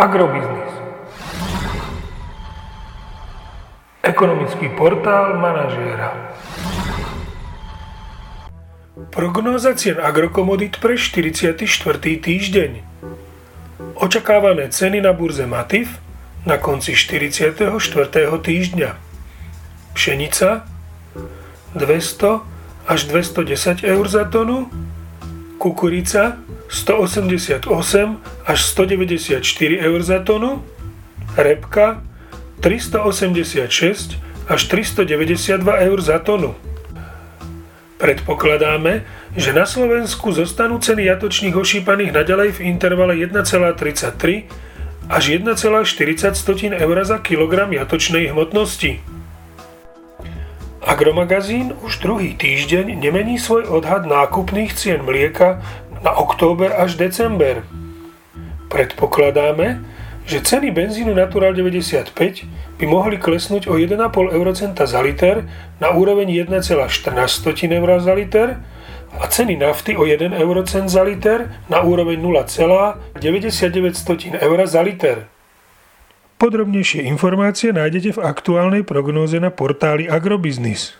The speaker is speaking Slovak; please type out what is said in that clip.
Agrobiznis. Ekonomický portál manažéra. Prognóza cien agrokomodit pre 44. týždeň. Očakávané ceny na burze Matif na konci 44. týždňa. Pšenica 200 až 210 eur za tonu, kukurica 188 až 194 eur za tonu, repka 386 až 392 eur za tonu. Predpokladáme, že na Slovensku zostanú ceny jatočných ošípaných naďalej v intervale 1,33 až 1,40 eur za kilogram jatočnej hmotnosti. Agromagazín už druhý týždeň nemení svoj odhad nákupných cien mlieka na október až december. Predpokladáme, že ceny benzínu Natural 95 by mohli klesnúť o 1,5 eurocenta za liter na úroveň 1,14 eur za liter a ceny nafty o 1 eurocent za liter na úroveň 0,99 eur za liter. Podrobnejšie informácie nájdete v aktuálnej prognóze na portáli Agrobiznis.